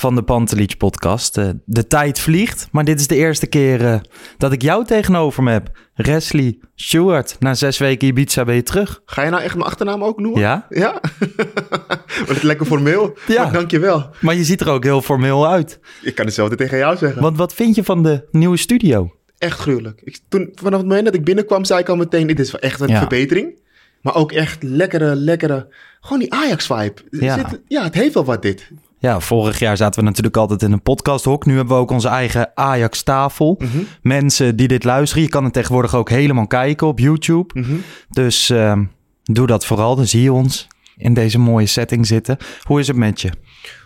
van de Pantelich podcast. Eh, de tijd vliegt, maar dit is de eerste keer eh, dat ik jou tegenover me heb. Wesley Stewart, na zes weken Ibiza ben je terug. Ga je nou echt mijn achternaam ook noemen? Ja? Ja? Wat is lekker formeel. Ja. Maar dankjewel. Maar je ziet er ook heel formeel uit. Ik kan hetzelfde tegen jou zeggen. Want wat vind je van de nieuwe studio? Echt gruwelijk. Ik, toen, vanaf het moment dat ik binnenkwam, zei ik al meteen, dit is echt een Ja. verbetering. Maar ook echt lekkere, lekkere, gewoon die Ajax-vibe. Ja. Ja. ja, het heeft wel wat dit. Ja, vorig jaar zaten we natuurlijk altijd in een podcasthok. Nu hebben we ook onze eigen Ajax-tafel. Mensen die dit luisteren, je kan het tegenwoordig ook helemaal kijken op YouTube. Dus ehm, doe dat vooral, dan zie je ons in deze mooie setting zitten. Hoe is het met je?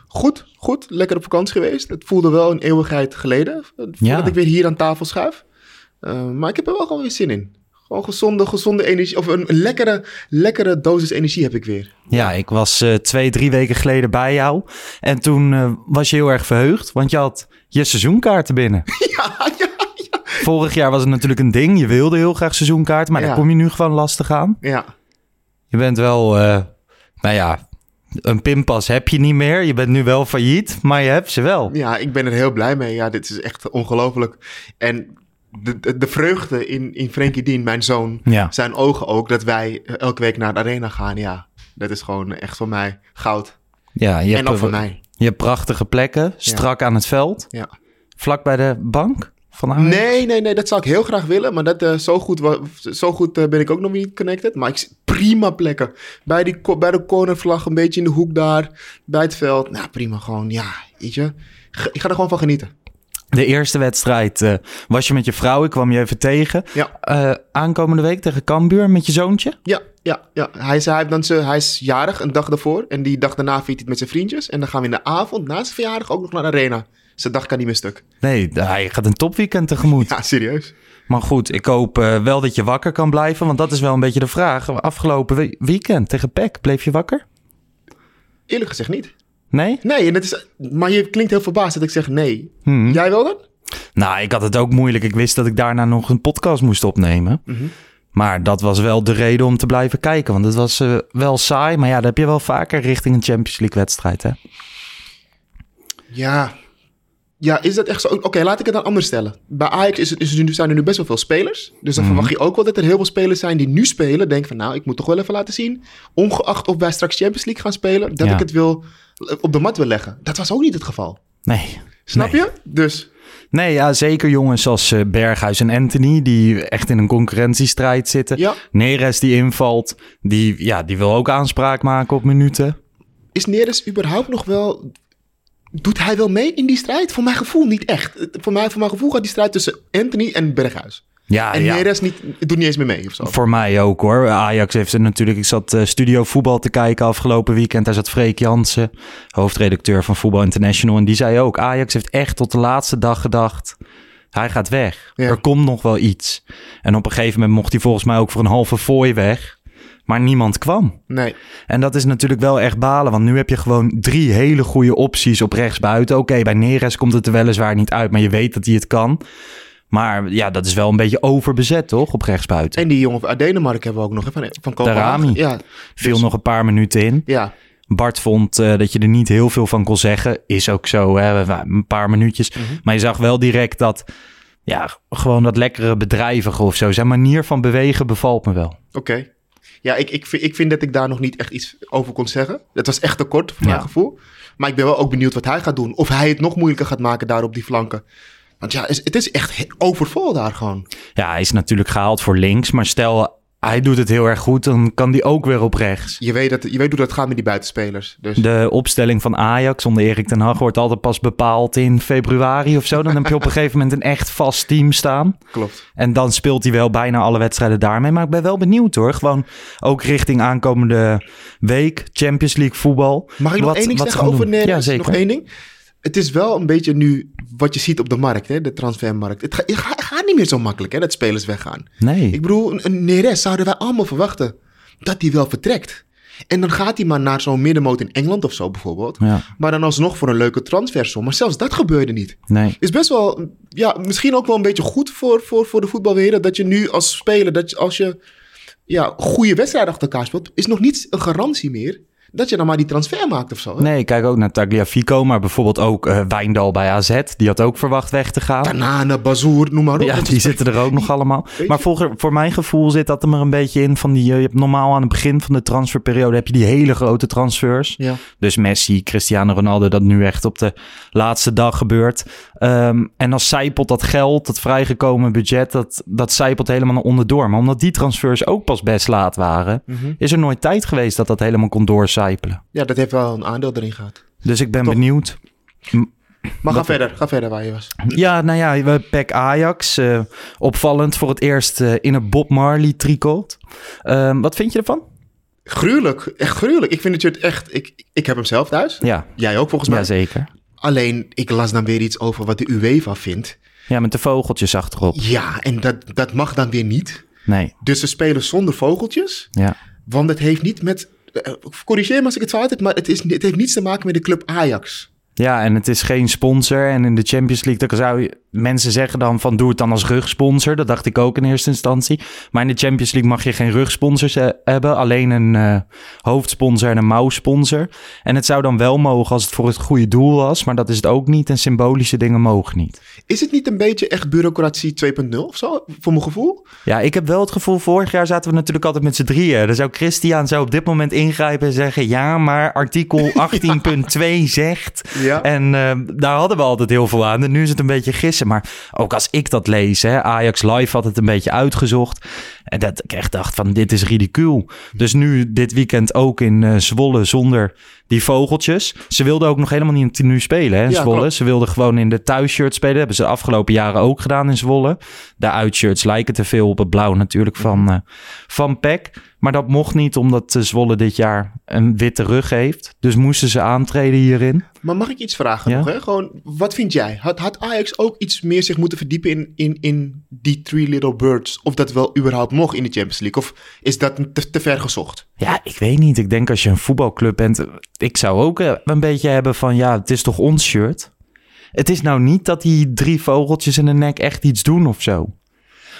Goed, goed. Lekker op vakantie geweest. Het voelde wel een eeuwigheid geleden, eh, voordat Ja. ik weer hier aan tafel schuif. Eh, maar ik heb er wel gewoon weer zin in. Gewoon gezonde, gezonde energie. Of een, lekkere, lekkere dosis energie heb ik weer. Ja, ik was eh, twee, drie weken geleden bij jou. En toen eh, was je heel erg verheugd, want je had je seizoenkaarten binnen. Ja, ja, ja. Vorig jaar was het natuurlijk een ding. Je wilde heel graag seizoenkaarten, maar Ja. daar kom je nu gewoon lastig aan. Ja, Je bent wel, eh, nou ja, een pinpas heb je niet meer. Je bent nu wel failliet, maar je hebt ze wel. Ja, ik ben er heel blij mee. Ja, dit is echt ongelooflijk. En de, de, de vreugde in, in Frenkie Dien, mijn zoon, Ja. zijn ogen ook, dat wij eh, elke week naar de arena gaan. Ja, dat is gewoon echt voor mij goud. Ja, je en hebt, ook voor mij. je hebt prachtige plekken, strak aan het veld. Ja. Vlak bij de bank van Ajax. Nee, nee, nee, dat zou ik heel graag willen. Maar dat, eh, zo goed, zo goed eh, ben ik ook nog niet connected. Maar ik prima plekken. Bij, die, bij de cornervlag, een beetje in de hoek daar. Bij het veld. Nou, prima. Gewoon, ja, weet je. Ik ga er gewoon van genieten. De eerste wedstrijd eh, was je met je vrouw, ik kwam je even tegen. Ja. Eh, aankomende week tegen Cambuur met je zoontje. Ja, ja, ja. Hij, is, hij, heeft dan zijn- hij is jarig een dag daarvoor. En die dag daarna viert hij het met zijn vriendjes. En dan gaan we in de avond, na zijn verjaardag, ook nog naar de arena. Zijn dag kan niet meer stuk. Nee, hij gaat een topweekend tegemoet. Ja, serieus. Maar goed, ik hoop eh, wel dat je wakker kan blijven, want dat is wel een beetje de vraag. Afgelopen we- weekend tegen PEC, bleef je wakker? Eerlijk gezegd niet. Nee? Nee, en het is, maar je klinkt heel verbaasd dat ik zeg nee. Hmm. Jij wel dan? Nou, ik had het ook moeilijk. Ik wist dat ik daarna nog een podcast moest opnemen. Maar dat was wel de reden om te blijven kijken. Want het was eh, wel saai. Maar ja, dat heb je wel vaker richting een Champions League wedstrijd, hè? Ja. Ja, is dat echt zo? Oké, laat ik het dan anders stellen. Bij Ajax is het, is zijn er nu best wel veel spelers. Dus dan verwacht je ook wel dat er heel veel spelers zijn die nu spelen. Denken van, nou, ik moet toch wel even laten zien. Ongeacht of wij straks Champions League gaan spelen. Dat Ja. ik het wil, op de mat wil leggen. Dat was ook niet het geval. Nee. Snap Nee. je? Dus, Nee, ja, zeker jongens als eh, Berghuis en Anthony... die echt in een concurrentiestrijd zitten. ja. Neres die invalt, die, ja, die wil ook aanspraak maken op minuten. Is Neres überhaupt nog wel... Doet hij wel mee in die strijd? Voor mijn gevoel niet echt. Voor, mij, voor mijn gevoel gaat die strijd tussen Anthony en Berghuis. Ja, En ja. Neres niet, doet niet eens meer mee of zo. Voor mij ook hoor. Ajax heeft er natuurlijk. Ik zat eh, studio voetbal te kijken afgelopen weekend. Daar zat Freek Jansen, hoofdredacteur van Voetbal International. En die zei ook: Ajax heeft echt tot de laatste dag gedacht. Hij gaat weg. Ja. Er komt nog wel iets. En op een gegeven moment mocht hij volgens mij ook voor een halve fooi weg. Maar niemand kwam. Nee. En dat is natuurlijk wel echt balen. Want nu heb je gewoon drie hele goede opties op rechtsbuiten. Oké, bij Neres komt het er weliswaar niet uit. Maar je weet dat hij het kan. Maar ja, dat is wel een beetje overbezet, toch? Op rechtsbuiten. En die jongen uit Denemarken hebben we ook nog. hè, Van, van Kopenhagen. Ja, Viel nog een paar minuten in. ja. Bart vond eh, dat je er niet heel veel van kon zeggen. Is ook zo, hè? een paar minuutjes. Maar je zag wel direct dat, ja, gewoon dat lekkere bedrijvige of zo. Zijn manier van bewegen bevalt me wel. Oké. Ja, ik, ik, vind, ik vind dat ik daar nog niet echt iets over kon zeggen. Het was echt te kort voor Ja. mijn gevoel. Maar ik ben wel ook benieuwd wat hij gaat doen. Of hij het nog moeilijker gaat maken daar op die flanken. Want ja, het is echt overvol daar gewoon. Ja, hij is natuurlijk gehaald voor links. Maar stel, hij doet het heel erg goed, dan kan die ook weer op rechts. Je weet, dat, je weet hoe dat gaat met die buitenspelers. Dus De opstelling van Ajax onder Erik ten Hag wordt altijd pas bepaald in februari of zo. Dan heb je op een gegeven moment een echt vast team staan. klopt. En dan speelt hij wel bijna alle wedstrijden daarmee. Maar ik ben wel benieuwd hoor. Gewoon ook richting aankomende week. Champions League voetbal. Mag ik nog Wat- één ding zeggen over. Neres? Ja, zeker. Nog één ding. Het is wel een beetje nu wat je ziet op de markt, hè, de transfermarkt. Het, ga- het ga- gaat niet meer zo makkelijk hè, dat spelers weggaan. Nee. Ik bedoel, een, een Neres zouden wij allemaal verwachten dat hij wel vertrekt. En dan gaat hij maar naar zo'n middenmoot in Engeland of zo bijvoorbeeld. Ja, Maar dan alsnog voor een leuke transfersom. Maar zelfs dat gebeurde niet. nee. Is best wel, ja, misschien ook wel een beetje goed voor, voor, voor de voetbalwereld. Dat je nu als speler, dat je, als je ja, goede wedstrijden achter elkaar speelt, is nog niet een garantie meer dat je dan maar die transfer maakt of zo. Hè? Nee, ik kijk ook naar Tagliafico, maar bijvoorbeeld ook eh Wijndal bij AZ. Die had ook verwacht weg te gaan. Bananen, bazoer, noem maar op. Ja, die zitten er ook nog allemaal. Maar voor, voor mijn gevoel zit dat er maar een beetje in van die... eh, Je hebt normaal aan het begin van de transferperiode heb je die hele grote transfers. Ja. Dus Messi, Cristiano Ronaldo, dat nu echt op de laatste dag gebeurt. Ehm, en dan zijpelt dat geld, dat vrijgekomen budget, dat, dat zijpelt helemaal naar onderdoor. Maar omdat die transfers ook pas best laat waren, Mhm. is er nooit tijd geweest dat dat helemaal kon doorcijpelen. ja, dat heeft wel een aandeel erin gehad. Dus ik ben Toch? benieuwd. Maar ga verder, ga verder waar je was. Ja, nou ja, we PEC Ajax. eh, opvallend voor het eerst eh, in een Bob Marley tricot. Ehm, wat vind je ervan? Gruwelijk, echt gruwelijk. Ik vind het echt, ik, ik heb hem zelf thuis. Ja, Jij ook volgens mij. ja zeker. Alleen, ik las dan weer iets over wat de UEFA vindt. Ja, met de vogeltjes achterop. Ja, en dat, dat mag dan weer niet. Nee, Dus ze spelen zonder vogeltjes. ja. Want het heeft niet met. eh, Corrigeer me als ik het fout heb, maar het, is, het heeft niets te maken met de club Ajax. Ja, en het is geen sponsor. En in de Champions League, dan zou je... Mensen zeggen dan van, doe het dan als rugsponsor. Dat dacht ik ook in eerste instantie. Maar in de Champions League mag je geen rugsponsors eh, hebben. Alleen een eh, hoofdsponsor en een mouwsponsor. En het zou dan wel mogen als het voor het goede doel was. Maar dat is het ook niet. En symbolische dingen mogen niet. Is het niet een beetje echt bureaucratie 2.0 of zo, voor mijn gevoel? Ja, ik heb wel het gevoel, vorig jaar zaten we natuurlijk altijd met z'n drieën. Dan zou Christian zou op dit moment ingrijpen en zeggen... ja, maar artikel 18.2 zegt... Ja. En eh, daar hadden we altijd heel veel aan. En nu is het een beetje gissen. Maar ook als ik dat lees, hè, Ajax Live had het een beetje uitgezocht. En dat ik echt dacht van, dit is ridicuul. Dus nu dit weekend ook in eh, Zwolle zonder die vogeltjes. Ze wilden ook nog helemaal niet in tenue spelen, hè, in Ja, Zwolle. klopt. Ze wilden gewoon in de thuisshirt spelen. Dat hebben ze de afgelopen jaren ook gedaan in Zwolle. De uitshirts lijken te veel op het blauw natuurlijk van, eh van PEC. Maar dat mocht niet, omdat eh, Zwolle dit jaar een witte rug heeft. Dus moesten ze aantreden hierin. Maar mag ik iets vragen Ja? nog? Hè? Gewoon, wat vind jij? Had, had Ajax ook iets meer zich moeten verdiepen in, in, in die Three Little Birds? Of dat wel überhaupt mocht in de Champions League? Of is dat te, te ver gezocht? Ja, ik weet niet. Ik denk als je een voetbalclub bent, ik zou ook eh, een beetje hebben van ja, het is toch ons shirt. Het is nou niet dat die drie vogeltjes in de nek echt iets doen of zo.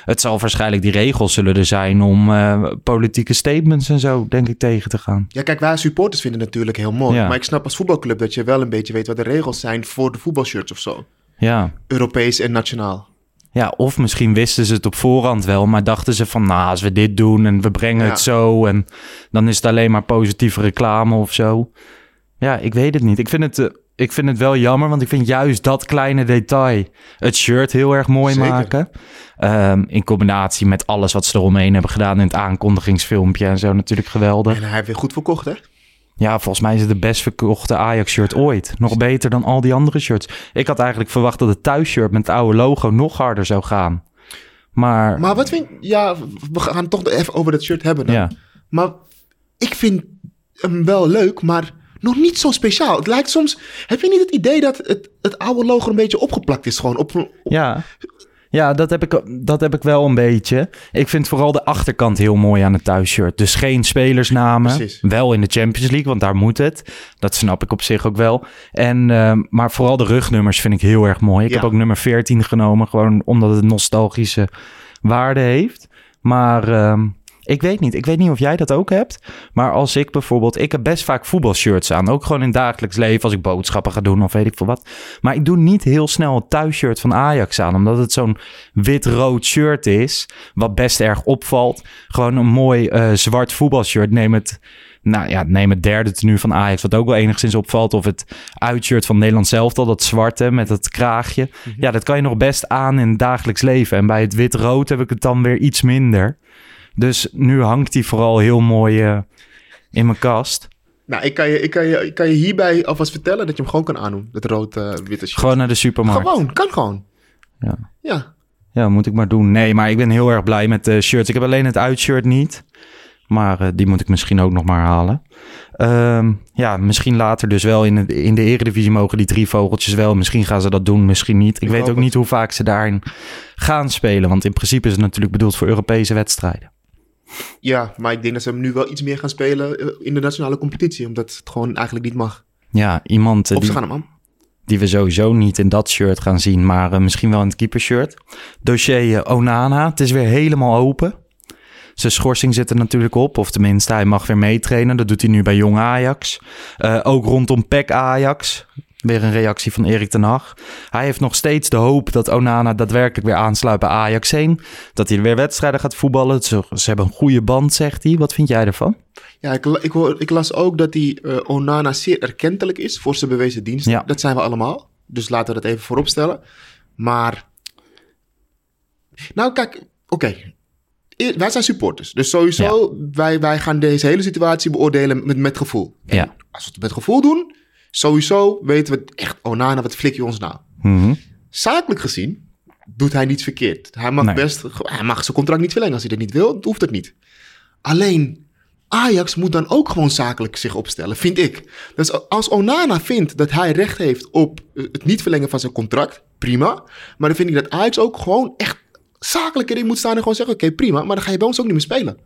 Het zal waarschijnlijk die regels zullen er zijn om eh, politieke statements en zo, denk ik, tegen te gaan. Ja, kijk, wij supporters vinden het natuurlijk heel mooi. Ja. Maar ik snap als voetbalclub dat je wel een beetje weet wat de regels zijn voor de voetbalshirts of zo. Ja. Europees en nationaal. Ja, of misschien wisten ze het op voorhand wel, maar dachten ze van, nou, als we dit doen en we brengen Ja. het zo en dan is het alleen maar positieve reclame of zo. Ja, ik weet het niet. Ik vind het, eh, ik vind het wel jammer, want ik vind juist dat kleine detail het shirt heel erg mooi Zeker. maken. Ehm, in combinatie met alles wat ze eromheen hebben gedaan in het aankondigingsfilmpje en zo natuurlijk geweldig. En hij heeft weer goed verkocht, hè? Ja, volgens mij is het de best verkochte Ajax-shirt ooit. Nog beter dan al die andere shirts. Ik had eigenlijk verwacht dat het thuisshirt met het oude logo nog harder zou gaan. Maar, Maar wat vind Ja, we gaan het toch even over dat shirt hebben dan. ja. Maar ik vind hem wel leuk, maar nog niet zo speciaal. Het lijkt soms... Heb je niet het idee dat het, het oude logo een beetje opgeplakt is gewoon? Op, op- Ja. Ja, dat heb, ik, dat heb ik wel een beetje. Ik vind vooral de achterkant heel mooi aan het thuisshirt. Dus geen spelersnamen. Precies. Wel in de Champions League, want daar moet het. Dat snap ik op zich ook wel. En, ehm, maar vooral de rugnummers vind ik heel erg mooi. Ik Ja. heb ook nummer 14 genomen, gewoon omdat het nostalgische waarde heeft. Maar ehm, ik weet niet. Ik weet niet of jij dat ook hebt. Maar als ik bijvoorbeeld... Ik heb best vaak voetbalshirts aan. Ook gewoon in het dagelijks leven als ik boodschappen ga doen of weet ik veel wat. Maar ik doe niet heel snel het thuisshirt van Ajax aan. Omdat het zo'n wit-rood shirt is. Wat best erg opvalt. Gewoon een mooi eh, zwart voetbalshirt. Neem het Nou ja, neem het derde tenue van Ajax, wat ook wel enigszins opvalt. Of het uitshirt van Nederland zelf al, dat zwarte met het kraagje. Ja, dat kan je nog best aan in het dagelijks leven. En bij het wit-rood heb ik het dan weer iets minder. Dus nu hangt hij vooral heel mooi eh, in mijn kast. Nou, ik kan, je, ik, kan je, ik kan je hierbij alvast vertellen dat je hem gewoon kan aandoen. Dat rood-witte shirt. Gewoon naar de supermarkt. Gewoon, kan gewoon. Ja. Ja. Ja, moet ik maar doen. Nee, maar ik ben heel erg blij met de shirts. Ik heb alleen het uitshirt niet. Maar eh, die moet ik misschien ook nog maar halen. Ehm, ja, misschien later dus wel in, de in de eredivisie mogen die drie vogeltjes wel. Misschien gaan ze dat doen, misschien niet. Ik, Ik weet ook het. niet hoe vaak ze daarin gaan spelen. Want in principe is het natuurlijk bedoeld voor Europese wedstrijden. Ja, maar ik denk dat ze hem nu wel iets meer gaan spelen eh, in de nationale competitie. Omdat het gewoon eigenlijk niet mag. Ja, iemand eh, Of die, ze gaan hem aan. die we sowieso niet in dat shirt gaan zien, maar eh, misschien wel in het keepershirt. Dossier Onana, het is weer helemaal open. Zijn schorsing zit er natuurlijk op, of tenminste, hij mag weer meetrainen. Dat doet hij nu bij Jong Ajax. Ook rondom PEC Ajax. Weer een reactie van Erik ten Hag. Hij heeft nog steeds de hoop dat Onana daadwerkelijk weer aansluit bij Ajax heen. Dat hij weer wedstrijden gaat voetballen. Ze, ze hebben een goede band, zegt hij. Wat vind jij ervan? Ja, ik, ik, hoor, ik las ook dat die eh, Onana zeer erkentelijk is voor zijn bewezen diensten. Ja. Dat zijn we allemaal. Dus laten we dat even voorop stellen. Maar. Nou, kijk, oké. E- Wij zijn supporters. Dus sowieso, wij, wij gaan deze hele situatie beoordelen met, met gevoel. En Ja. Als we het met gevoel doen, sowieso weten we echt, Onana, wat flik je ons nou? Mhm. Zakelijk gezien doet hij niets verkeerd. Hij mag Nee. best, hij mag zijn contract niet verlengen. Als hij dat niet wil, hoeft het niet. Alleen, Ajax moet dan ook gewoon zakelijk zich opstellen, vind ik. Dus als Onana vindt dat hij recht heeft op eh, het niet verlengen van zijn contract, prima. Maar dan vind ik dat Ajax ook gewoon echt zakelijk erin moet staan en gewoon zeggen, oké, prima. Maar dan ga je bij ons ook niet meer spelen.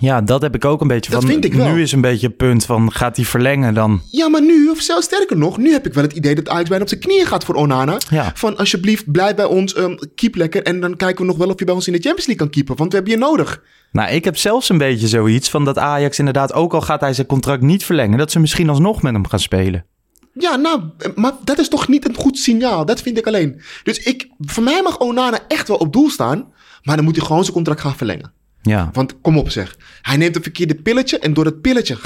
Ja, dat heb ik ook een beetje Dat van. vind ik wel. Nu is een beetje het punt van, gaat hij verlengen dan? Ja, maar nu, of zelfs sterker nog, nu heb ik wel het idee dat Ajax bijna op zijn knieën gaat voor Onana. Ja. Van alsjeblieft, blijf bij ons, ehm keep lekker. En dan kijken we nog wel of je bij ons in de Champions League kan keepen. Want we hebben je nodig. Nou, ik heb zelfs een beetje zoiets van dat Ajax inderdaad, ook al gaat hij zijn contract niet verlengen, dat ze misschien alsnog met hem gaan spelen. Ja, nou, maar dat is toch niet een goed signaal. Dat vind ik alleen. Dus ik, voor mij mag Onana echt wel op doel staan. Maar dan moet hij gewoon zijn contract gaan verlengen. Ja, Want kom op zeg. Hij neemt een verkeerde pilletje en door dat pilletje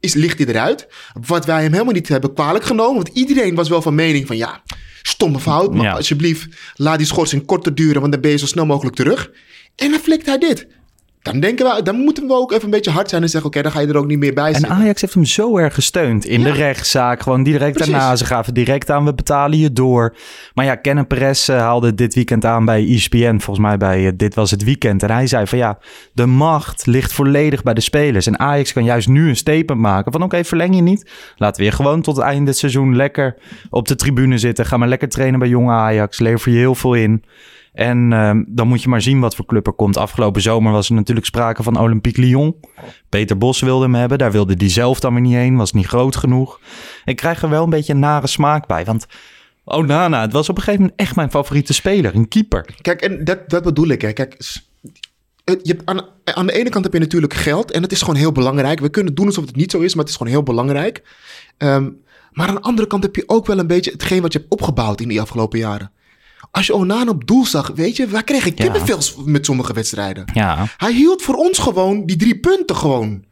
is, ligt hij eruit. Wat wij hem helemaal niet hebben kwalijk genomen. Want iedereen was wel van mening van ja, stomme fout. Maar Ja. alsjeblieft, laat die schorsing korter duren. Want dan ben je zo snel mogelijk terug. En dan flikt hij dit. Dan, denken we, dan moeten we ook even een beetje hard zijn en zeggen... oké, dan ga je er ook niet meer bij en zitten. Ajax heeft hem zo erg gesteund in Ja. de rechtszaak. Gewoon direct Precies. daarna. Ze gaven direct aan, we betalen je door. Maar ja, Kenneth Perez eh, haalde dit weekend aan bij ESPN. Volgens mij bij eh, Dit Was Het Weekend. En hij zei van ja, de macht ligt volledig bij de spelers. En Ajax kan juist nu een statement maken van oké, verleng je niet. Laten we je gewoon tot het einde het seizoen lekker op de tribune zitten. Ga maar lekker trainen bij jonge Ajax. Lever je heel veel in. En ehm, dan moet je maar zien wat voor club er komt. Afgelopen zomer was er natuurlijk sprake van Olympique Lyon. Peter Bos wilde hem hebben. Daar wilde hij zelf dan weer niet heen. Was niet groot genoeg. Ik krijg er wel een beetje een nare smaak bij. Want Onana, het was op een gegeven moment echt mijn favoriete speler. Een keeper. Kijk, en dat, dat bedoel ik. Hè. Kijk, je hebt aan, aan de ene kant heb je natuurlijk geld. En het is gewoon heel belangrijk. We kunnen doen alsof het niet zo is, maar het is gewoon heel belangrijk. Ehm, maar aan de andere kant heb je ook wel een beetje hetgeen wat je hebt opgebouwd in die afgelopen jaren. Als je Onana op doel zag, weet je, wij kregen Ja. kippenvels met sommige wedstrijden. Ja, Hij hield voor ons gewoon die drie punten gewoon.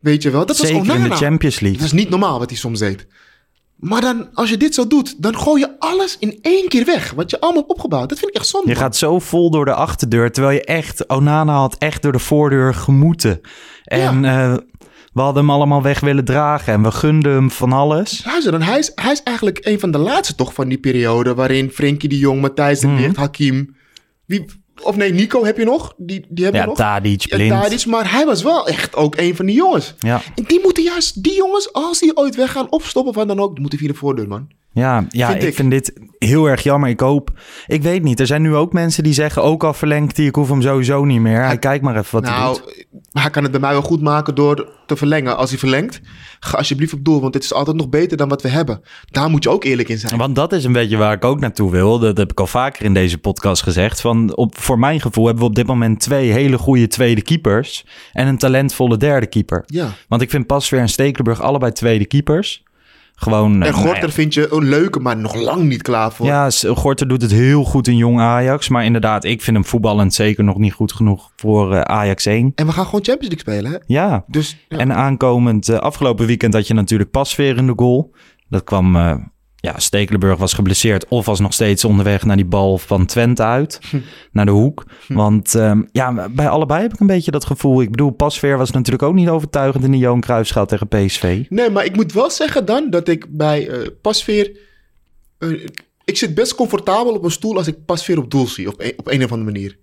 Weet je wel, dat zeker was Onana. in de Champions League. Dat is niet normaal wat hij soms deed. Maar dan, als je dit zo doet, dan gooi je alles in één keer weg. Wat je allemaal hebt opgebouwd. Dat vind ik echt zonde. Je gaat zo vol door de achterdeur. Terwijl je echt, Onana had echt door de voordeur gemoeten. En eh, we hadden hem allemaal weg willen dragen. En we gunden hem van alles. Luister, dan hij is, hij is eigenlijk een van de laatste toch van die periode... waarin Frenkie de Jong, Matthijs de Mhm. Ligt, Hakim... Wie, of nee, Nico heb je nog? Die, die heb je Ja, nog? Tadic, Ja. Tadic, maar hij was wel echt ook een van die jongens. Ja. En die moeten juist, die jongens, als die ooit weggaan, opstoppen van dan ook... moeten via de voordeur, man. Ja, ja Vind ik, ik. vind dit heel erg jammer. Ik hoop, ik weet niet. Er zijn nu ook mensen die zeggen, ook al verlengt hij, ik hoef hem sowieso niet meer. Hij kijkt maar even wat hij nou, doet. hij kan het bij mij wel goed maken door te verlengen. Als hij verlengt, ga alsjeblieft op doel, want dit is altijd nog beter dan wat we hebben. Daar moet je ook eerlijk in zijn. Want dat is een beetje waar ik ook naartoe wil. Dat heb ik al vaker in deze podcast gezegd. Van op, voor mijn gevoel hebben we op dit moment twee hele goede tweede keepers. En een talentvolle derde keeper. Ja. Want ik vind Pasveer en Stekelenburg allebei tweede keepers. Gewoon, En eh, Gorter vind je een leuke, maar nog lang niet klaar voor. Ja, Gorter doet het heel goed in jong Ajax. Maar inderdaad, ik vind hem voetballend zeker nog niet goed genoeg voor eh, Ajax 1. En we gaan gewoon Champions League spelen, hè? Ja, Dus ja. en aankomend eh, afgelopen weekend had je natuurlijk Pasveer in de goal. Dat kwam, ja, Stekelenburg was geblesseerd of was nog steeds onderweg naar die bal van Twente uit. Naar de hoek. Want ehm, ja, bij allebei heb ik een beetje dat gevoel. Ik bedoel, Pasveer was natuurlijk ook niet overtuigend in de Johan Cruijffschaal tegen PSV. Nee, maar ik moet wel zeggen dan dat ik bij eh Pasveer... eh, ik zit best comfortabel op een stoel als ik Pasveer op doel zie. Op een, op een of andere manier.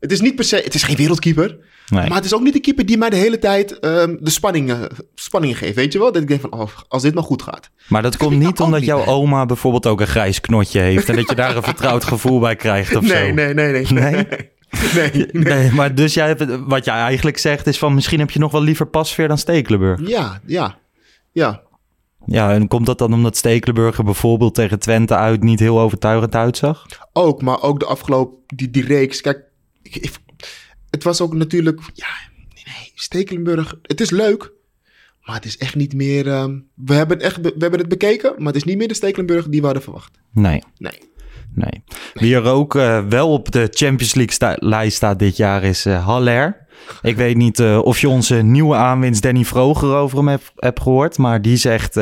Het is niet per se... Het is geen wereldkeeper. Nee. Maar het is ook niet de keeper die mij de hele tijd ehm, de spanning, eh, spanning geeft. Weet je wel? Dat ik denk van, oh, als dit maar goed gaat. Maar dat komt niet nou omdat niet, jouw oma bijvoorbeeld ook een grijs knotje heeft. En dat je daar een vertrouwd gevoel bij krijgt of Nee, zo. nee, nee, nee. Nee? Nee, nee. Nee, maar dus jij hebt, wat jij eigenlijk zegt is van misschien heb je nog wel liever Pasveer dan Stekelenburg. Ja, ja. Ja, Ja, en komt dat dan omdat Stekelenburg er bijvoorbeeld tegen Twente uit niet heel overtuigend uitzag? ook. Maar ook de afgelopen, die, die reeks. Kijk, ik, ik- het was ook natuurlijk, ja, nee, Stekelenburg. Het is leuk, maar het is echt niet meer, ehm, we, hebben het echt, we hebben het bekeken, maar het is niet meer de Stekelenburg die we hadden verwacht. Nee, Nee. nee. Wie er ook eh, wel op de Champions League sta- lijst staat dit jaar is eh Haller. Ik weet niet eh, of je onze nieuwe aanwinst Danny Vroger over hem hebt, gehoord. Maar die zegt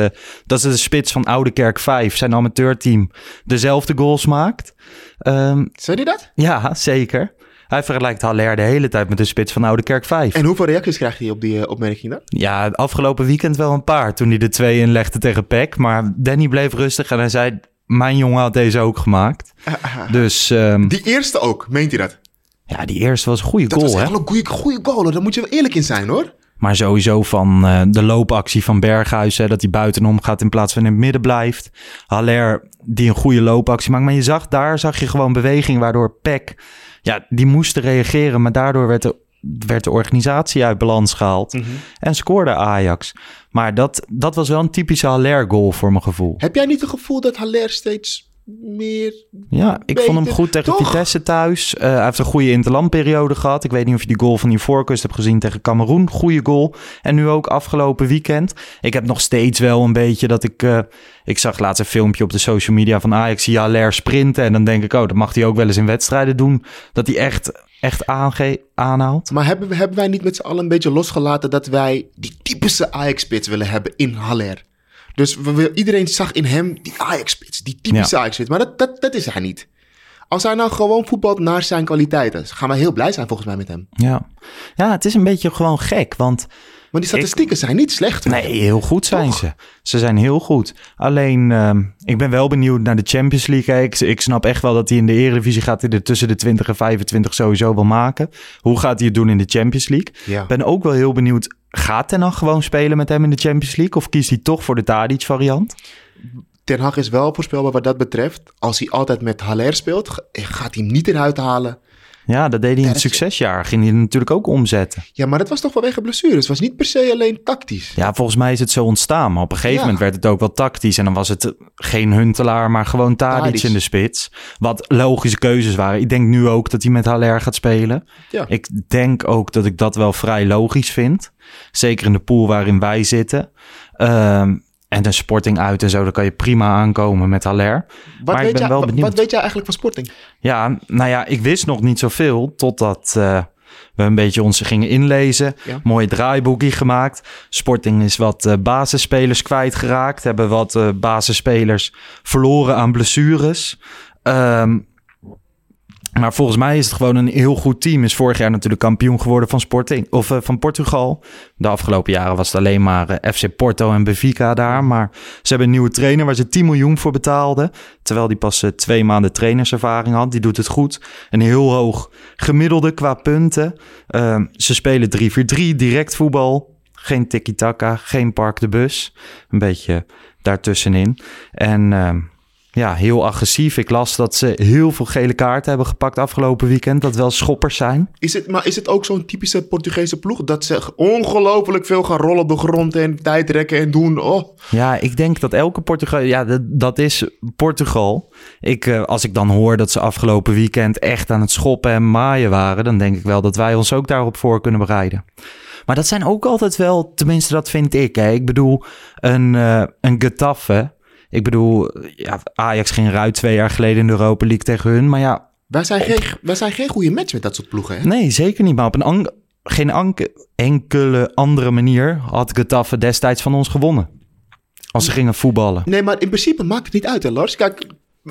dat ze de spits van Oude Kerk 5, zijn amateurteam, dezelfde goals maakt. Ehm, Zei hij dat? ja, zeker. Hij vergelijkt Haller de hele tijd met de spits van Oude Kerk 5. En hoeveel reacties krijgt hij op die eh, opmerking dan? Ja, het afgelopen weekend wel een paar. Toen hij de twee inlegde tegen Peck. Maar Danny bleef rustig en hij zei... Mijn jongen had deze ook gemaakt. Dus ehm, Die eerste ook, meent hij dat? ja, die eerste was een goede Dat goal, was hè? echt wel een goede, goede goal, hoor. daar moet je wel eerlijk in zijn hoor. Maar sowieso van eh, de loopactie van Berghuis... Hè, dat hij buitenom gaat in plaats van in het midden blijft. Haller die een goede loopactie maakt. Maar je zag, daar zag je gewoon beweging... waardoor Peck... Ja, die moesten reageren. Maar daardoor werd de, werd de organisatie uit balans gehaald. En scoorde Ajax. Maar dat, dat was wel een typische Haller-goal voor mijn gevoel. Heb jij niet het gevoel dat Haller steeds meer... Ja, ik vond hem goed tegen toch? Vitesse thuis. Eh, hij heeft een goede interlandperiode gehad. Ik weet niet of je die goal van die voorkust hebt gezien tegen Cameroen. Goede goal. En nu ook afgelopen weekend. Ik heb nog steeds wel een beetje dat ik... eh, ik zag laatst een filmpje op de social media van Ajax. Zie Haller sprinten. En dan denk ik, oh, dat mag hij ook wel eens in wedstrijden doen. Dat hij echt, echt aange aanhaalt. Maar hebben, we- hebben wij niet met z'n allen een beetje losgelaten dat wij die typische Ajax-spits willen hebben in Haller? Dus we, we- iedereen zag in hem die Ajax-spits, die typische Ajax-spits. Maar dat, dat, dat is hij niet. Als hij nou gewoon voetbalt naar zijn kwaliteiten, gaan wij heel blij zijn volgens mij met hem. Ja. ja, het is een beetje gewoon gek. Want Maar die statistieken zijn niet slecht. Nee, heel goed zijn Toch? ze. Ze zijn heel goed. Alleen, ehm, ik ben wel benieuwd naar de Champions League. hè. Ik, ik snap echt wel dat hij in de Eredivisie gaat hij er tussen de 20 en 25 sowieso wel maken. Hoe gaat hij het doen in de Champions League? Ja. Ik ben ook wel heel benieuwd, gaat Ten Hag gewoon spelen met hem in de Champions League? Of kiest hij toch voor de Tadic variant? Ten Hag is wel voorspelbaar wat dat betreft. Als hij altijd met Haller speelt, ga- gaat hij hem niet eruit halen. Ja, dat deed hij in het succesjaar. Ging hij natuurlijk ook omzetten. Ja, maar dat was toch vanwege blessures. Het was niet per se alleen tactisch. Ja, volgens mij is het zo ontstaan. Maar op een gegeven Ja. moment werd het ook wel tactisch. En dan was het geen Huntelaar, maar gewoon Tadic, in de spits. Wat logische keuzes waren. Ik denk nu ook dat hij met Haller gaat spelen. Ja. Ik denk ook dat ik dat wel vrij logisch vind. Zeker in de pool waarin wij zitten. Ehm, en de sporting uit en zo, dan kan je prima aankomen met Haller. Wat, maar ik weet ben jij, wel wat- benieuwd. wat weet jij eigenlijk van Sporting? Ja, nou ja, ik wist nog niet zoveel totdat eh, we een beetje ons gingen inlezen. Ja. Mooi draaiboekje gemaakt. Sporting is wat eh, basisspelers kwijtgeraakt. Hebben wat eh, basisspelers verloren aan blessures. Ehm, maar volgens mij is het gewoon een heel goed team. Is vorig jaar natuurlijk kampioen geworden van Sporting of eh, van Portugal. De afgelopen jaren was het alleen maar eh, FC Porto en Benfica daar. Maar ze hebben een nieuwe trainer waar ze 10 miljoen voor betaalden. Terwijl die pas eh, twee maanden trainerservaring had. Die doet het goed. Een heel hoog gemiddelde qua punten. Ehm, ze spelen 3-4-3, direct voetbal. Geen tiki-taka, geen park de bus. Een beetje daartussenin. En ehm, ja, heel agressief. Ik las dat ze heel veel gele kaarten hebben gepakt afgelopen weekend. Dat wel schoppers zijn. Is het, maar is het ook zo'n typische Portugese ploeg? Dat ze ongelooflijk veel gaan rollen op de grond en tijd rekken en doen. Oh, Ja, ik denk dat elke Portugal... Ja, dat, dat is Portugal. Ik, eh, als ik dan hoor dat ze afgelopen weekend echt aan het schoppen en maaien waren... dan denk ik wel dat wij ons ook daarop voor kunnen bereiden. Maar dat zijn ook altijd wel, tenminste dat vind ik. Hè. Ik bedoel, een, eh een Getafe. Ik bedoel, ja, Ajax ging eruit twee jaar geleden in de Europa League tegen hun. Maar ja, Wij zijn, geen, wij zijn geen goede match met dat soort ploegen. Hè? nee, zeker niet. Maar op een geen enkele andere manier had Getafe destijds van ons gewonnen. Als ze gingen voetballen. Nee, maar in principe maakt het niet uit, hè, Lars. Kijk,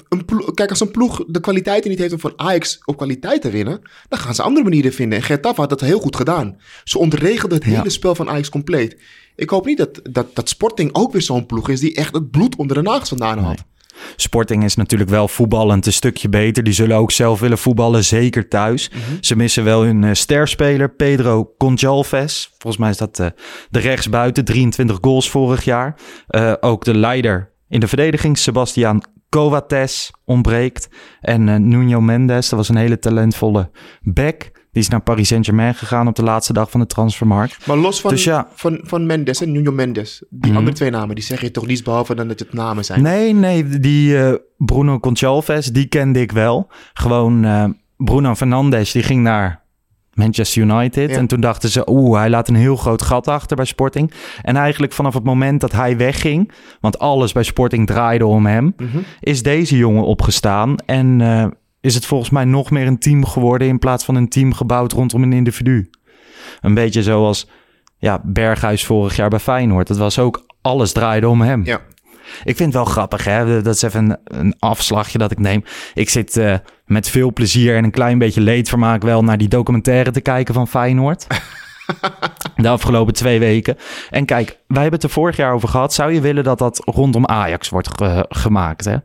een kijk, als een ploeg de kwaliteiten niet heeft om van Ajax op kwaliteit te winnen, dan gaan ze andere manieren vinden. En Getafe had dat heel goed gedaan. Ze ontregelden het Ja. hele spel van Ajax compleet. Ik hoop niet dat, dat, dat Sporting ook weer zo'n ploeg is die echt het bloed onder de nagels vandaan had. Sporting is natuurlijk wel voetballend een stukje beter. Die zullen ook zelf willen voetballen, zeker thuis. Ze missen wel hun sterspeler Pedro Gonçalves. Volgens mij is dat eh, de rechtsbuiten, 23 goals vorig jaar. Eh, ook de leider in de verdediging, Sebastian Coates, ontbreekt. En Nuno Mendes, dat was een hele talentvolle back. Die is naar Paris Saint-Germain gegaan op de laatste dag van de transfermarkt. Maar los van, Dus ja. van, van Mendes en Nuno Mendes, die Mhm. andere twee namen, die zeg je toch niets behalve dan dat het namen zijn. Nee, nee, die eh, Bruno Gonçalves, die kende ik wel. Gewoon eh, Bruno Fernandes, die ging naar Manchester United. Ja. En toen dachten ze, oeh, hij laat een heel groot gat achter bij Sporting. En eigenlijk vanaf het moment dat hij wegging, want alles bij Sporting draaide om hem, Mhm. is deze jongen opgestaan. En eh, is het volgens mij nog meer een team geworden in plaats van een team gebouwd rondom een individu. Een beetje zoals ja, Berghuis vorig jaar bij Feyenoord. Dat was ook, alles draaide om hem. Ja. Ik vind het wel grappig, hè? Dat is even een, een afslagje dat ik neem. Ik zit eh, met veel plezier en een klein beetje leedvermaak wel naar die documentaire te kijken van Feyenoord. De afgelopen twee weken. En kijk, wij hebben het er vorig jaar over gehad. Zou je willen dat dat rondom Ajax wordt ge- gemaakt? Hè?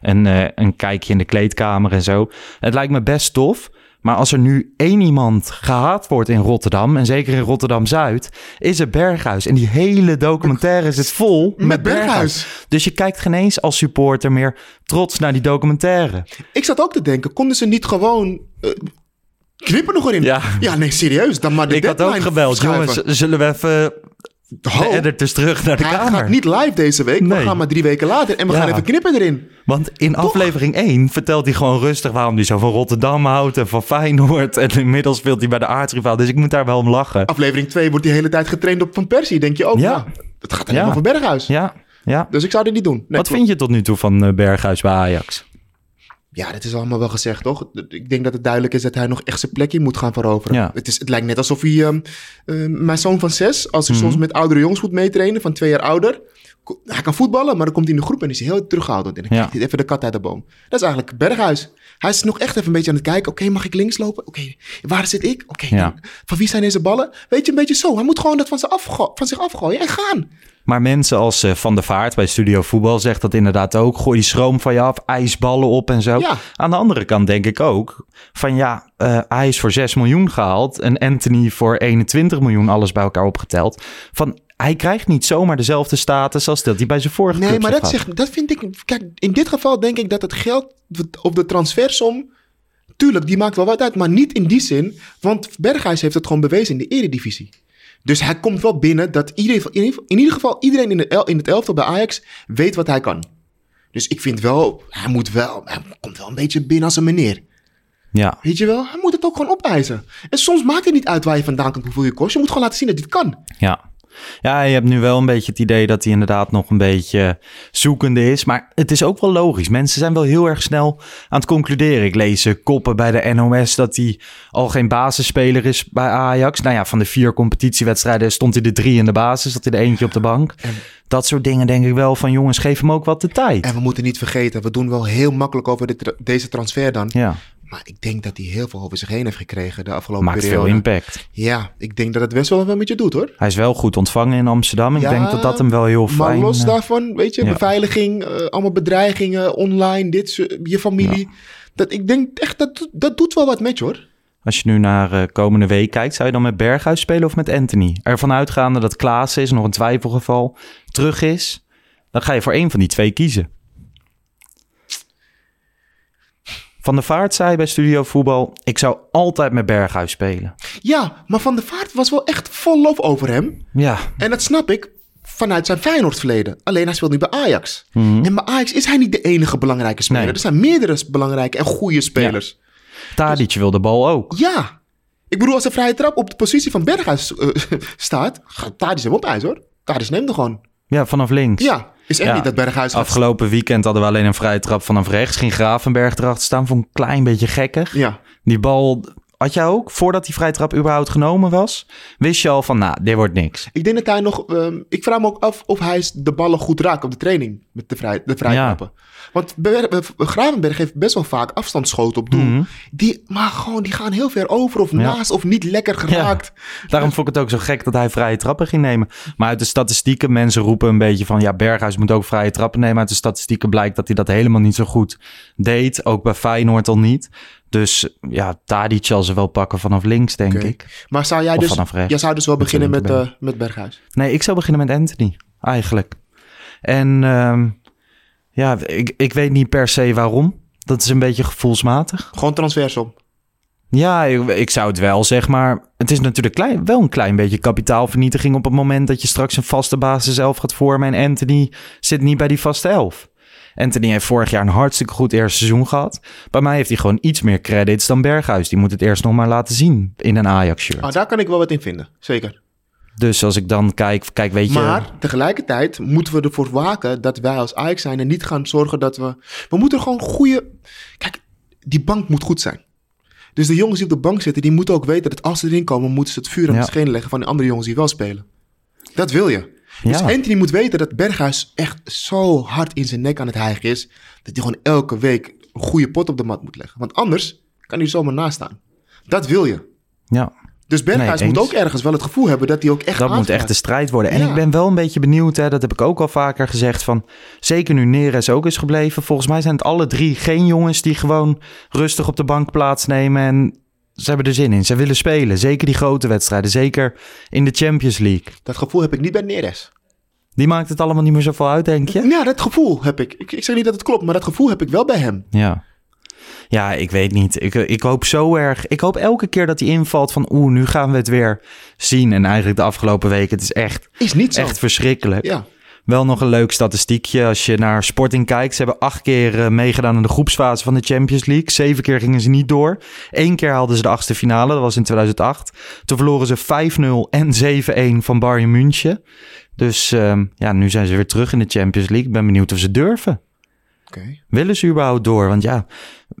En eh, een kijkje in de kleedkamer en zo. Het lijkt me best tof. Maar als er nu één iemand gehaat wordt in Rotterdam, en zeker in Rotterdam-Zuid, is het Berghuis. En die hele documentaire zit vol met, Met Berghuis. Berghuis. Dus je kijkt geen eens als supporter meer trots naar die documentaire. Ik zat ook te denken, konden ze niet gewoon knippen nog erin? Ja. ja, nee, serieus. Dan maar de Ik had ook gebeld. Jongens, zullen we even de editors terug naar de hij kamer? gaat niet live deze week. We Nee. gaan maar drie weken later en we Ja. gaan even knippen erin. Want in aflevering 1 vertelt hij gewoon rustig waarom hij zo van Rotterdam houdt en van Feyenoord. En inmiddels speelt hij bij de aardsrivaal. Dus ik moet daar wel om lachen. Aflevering 2 wordt die hele tijd getraind op Van Persie. Denk je ook, Ja. het gaat alleen Ja. over Berghuis. Ja, ja. Dus ik zou dit niet doen. Nee, Wat klopt. vind je tot nu toe van eh, Berghuis bij Ajax? Ja, dat is allemaal wel gezegd, toch? Ik denk dat het duidelijk is dat hij nog echt zijn plekje moet gaan veroveren. Ja. Het, is, het lijkt net alsof hij... ehm, ehm, mijn zoon van zes, als hij Mhm. soms met oudere jongens moet meetrainen, van twee jaar ouder... Hij kan voetballen, maar dan komt hij in de groep en is hij heel terughoudend. En dan kijkt hij even de kat uit de boom. Dat is eigenlijk Berghuis. Hij is nog echt even een beetje aan het kijken. Oké, mag ik links lopen? Oké, waar zit ik? Oké, Ja. van wie zijn deze ballen? Weet je, een beetje zo. Hij moet gewoon dat van, zich afgo- van zich afgooien en gaan. Maar mensen als eh, Van der Vaart bij Studio Voetbal zegt dat inderdaad ook. Gooi die schroom van je af, ijsballen op en zo. Ja. Aan de andere kant denk ik ook van ja, eh, hij is voor 6 miljoen gehaald. En Anthony voor 21 miljoen, alles bij elkaar opgeteld. Van hij krijgt niet zomaar dezelfde status als dat hij bij zijn vorige Nee, maar dat, zegt, dat vind ik... Kijk, in dit geval denk ik dat het geld op de transfersom... Tuurlijk, die maakt wel wat uit, maar niet in die zin. Want Berghuis heeft het gewoon bewezen in de eredivisie. Dus hij komt wel binnen dat iedereen, in, ieder, in ieder geval iedereen in, het el- in het elftal bij Ajax weet wat hij kan. Dus ik vind wel, hij moet wel, hij komt wel een beetje binnen als een meneer. Ja, Weet je wel, hij moet het ook gewoon opeisen. En soms maakt het niet uit waar je vandaan komt, hoeveel je kost. Je moet gewoon laten zien dat dit kan. ja. Ja, je hebt nu wel een beetje het idee dat hij inderdaad nog een beetje zoekende is. Maar het is ook wel logisch. Mensen zijn wel heel erg snel aan het concluderen. Ik lees eh, koppen bij de NOS dat hij al geen basisspeler is bij Ajax. Nou ja, van de vier competitiewedstrijden stond hij de drie in de basis. Zat hij er eentje op de bank. Dat soort dingen denk ik wel van jongens, geef hem ook wat de tijd. En we moeten niet vergeten, we doen wel heel makkelijk over de tra- deze transfer dan. Ja, Maar ik denk dat hij heel veel over zich heen heeft gekregen de afgelopen maakt veel periode. impact. Ja, ik denk dat het best wel wat met je doet hoor. Hij is wel goed ontvangen in Amsterdam. Ik Ja, denk dat dat hem wel heel Maar fijn... los eh, daarvan, weet je, ja. beveiliging, eh, allemaal bedreigingen, online, dit, je familie. Dat, ik denk echt, dat, dat doet wel wat met je hoor. Als je nu naar eh, komende week kijkt, zou je dan met Berghuis spelen of met Anthony? Ervan uitgaande dat Klaas is, nog een twijfelgeval, terug is. Dan ga je voor één van die twee kiezen. Van der Vaart zei bij Studio Voetbal, ik zou altijd met Berghuis spelen. Ja, maar Van der Vaart was wel echt vol lof over hem. Ja, En dat snap ik vanuit zijn Feyenoord verleden. Alleen hij speelt nu bij Ajax. Mhm. En bij Ajax is hij niet de enige belangrijke speler. Nee. Er zijn meerdere belangrijke en goede spelers. Tadic wil de bal ook. Ja. Ik bedoel, als een vrije trap op de positie van Berghuis eh, staat, gaat Tadis hem op ijs hoor. Tadis neemt er gewoon. Ja, vanaf links. Ja, is echt Ja. niet dat Berghuis gaat... Afgelopen weekend hadden we alleen een vrije trap vanaf rechts. Ging Gravenberg erachter staan. Vond ik een klein beetje gekkig. Ja, Die bal had jij ook, voordat die vrije trap überhaupt genomen was, wist je al van, nou, dit wordt niks. ik denk dat hij nog... ehm, ik vraag me ook af of hij de ballen goed raakt op de training met de, vrij, de vrije Ja. trappen. Want Ber- Gravenberg heeft best wel vaak afstandsschoten op doel. Mhm. die, maar gewoon, die gaan heel ver over of Ja. naast of niet lekker geraakt. Daarom vond ik het ook zo gek dat hij vrije trappen ging nemen. Maar uit de statistieken, mensen roepen een beetje van, ja, Berghuis moet ook vrije trappen nemen. Uit de statistieken blijkt dat hij dat helemaal niet zo goed deed. Ook bij Feyenoord al niet. Dus ja, Tadic zal ze wel pakken vanaf links, denk ik. Maar zou jij Of dus, vanaf rechts. jij zou dus wel Met beginnen met, eh, met Berghuis? Nee, ik zou beginnen met Anthony, eigenlijk. En ehm, ja, ik, ik weet niet per se waarom. Dat is een beetje gevoelsmatig. Gewoon transversum. Ja, ik, ik zou het wel, zeg maar. Het is natuurlijk klein, wel een klein beetje kapitaalvernietiging op het moment dat je straks een vaste basis elf gaat vormen. En Anthony zit niet bij die vaste elf. Anthony heeft vorig jaar een hartstikke goed eerste seizoen gehad. Bij mij heeft hij gewoon iets meer credits dan Berghuis. Die moet het eerst nog maar laten zien in een Ajax-shirt. Ah, daar kan ik wel wat in vinden, zeker. Dus als ik dan kijk, kijk weet je... Maar tegelijkertijd moeten we ervoor waken dat wij als Ajax zijn en niet gaan zorgen dat we... We moeten gewoon goede... Kijk, die bank moet goed zijn. Dus de jongens die op de bank zitten, die moeten ook weten dat als ze erin komen, moeten ze het vuur aan Ja. de schenen leggen van de andere jongens die wel spelen. Dat wil je. Dus Ja. Anthony moet weten dat Berghuis echt zo hard in zijn nek aan het hijgen is, dat hij gewoon elke week een goede pot op de mat moet leggen. Want anders kan hij zomaar naast staan. Dat wil je. ja, Dus Berghuis Nee, moet ook ergens wel het gevoel hebben dat hij ook echt dat moet echt de strijd worden. En Ja. ik ben wel een beetje benieuwd, hè, dat heb ik ook al vaker gezegd, van zeker nu Neres ook is gebleven. Volgens mij zijn het alle drie geen jongens die gewoon rustig op de bank plaatsnemen en ze hebben er zin in. Ze willen spelen, zeker die grote wedstrijden, zeker in de Champions League. Dat gevoel heb ik niet bij Neres. Die maakt het allemaal niet meer zoveel uit, denk je? Ja, dat gevoel heb ik. ik. Ik zeg niet dat het klopt, maar dat gevoel heb ik wel bij hem. Ja. Ja, ik weet niet. Ik, ik hoop zo erg. Ik hoop elke keer dat hij invalt van oeh, nu gaan we het weer zien. En eigenlijk de afgelopen weken, het is echt, Is niet zo. echt verschrikkelijk. Ja. Wel nog een leuk statistiekje als je naar Sporting kijkt. Ze hebben acht keer eh, meegedaan in de groepsfase van de Champions League. Zeven keer gingen ze niet door. Eén keer haalden ze de achtste finale, dat was in 2008. Toen verloren ze 5-0 en 7-1 van Bayern München. Dus ehm, ja, nu zijn ze weer terug in de Champions League. Ik ben benieuwd of ze durven. Oké. Willen ze überhaupt door? Want ja,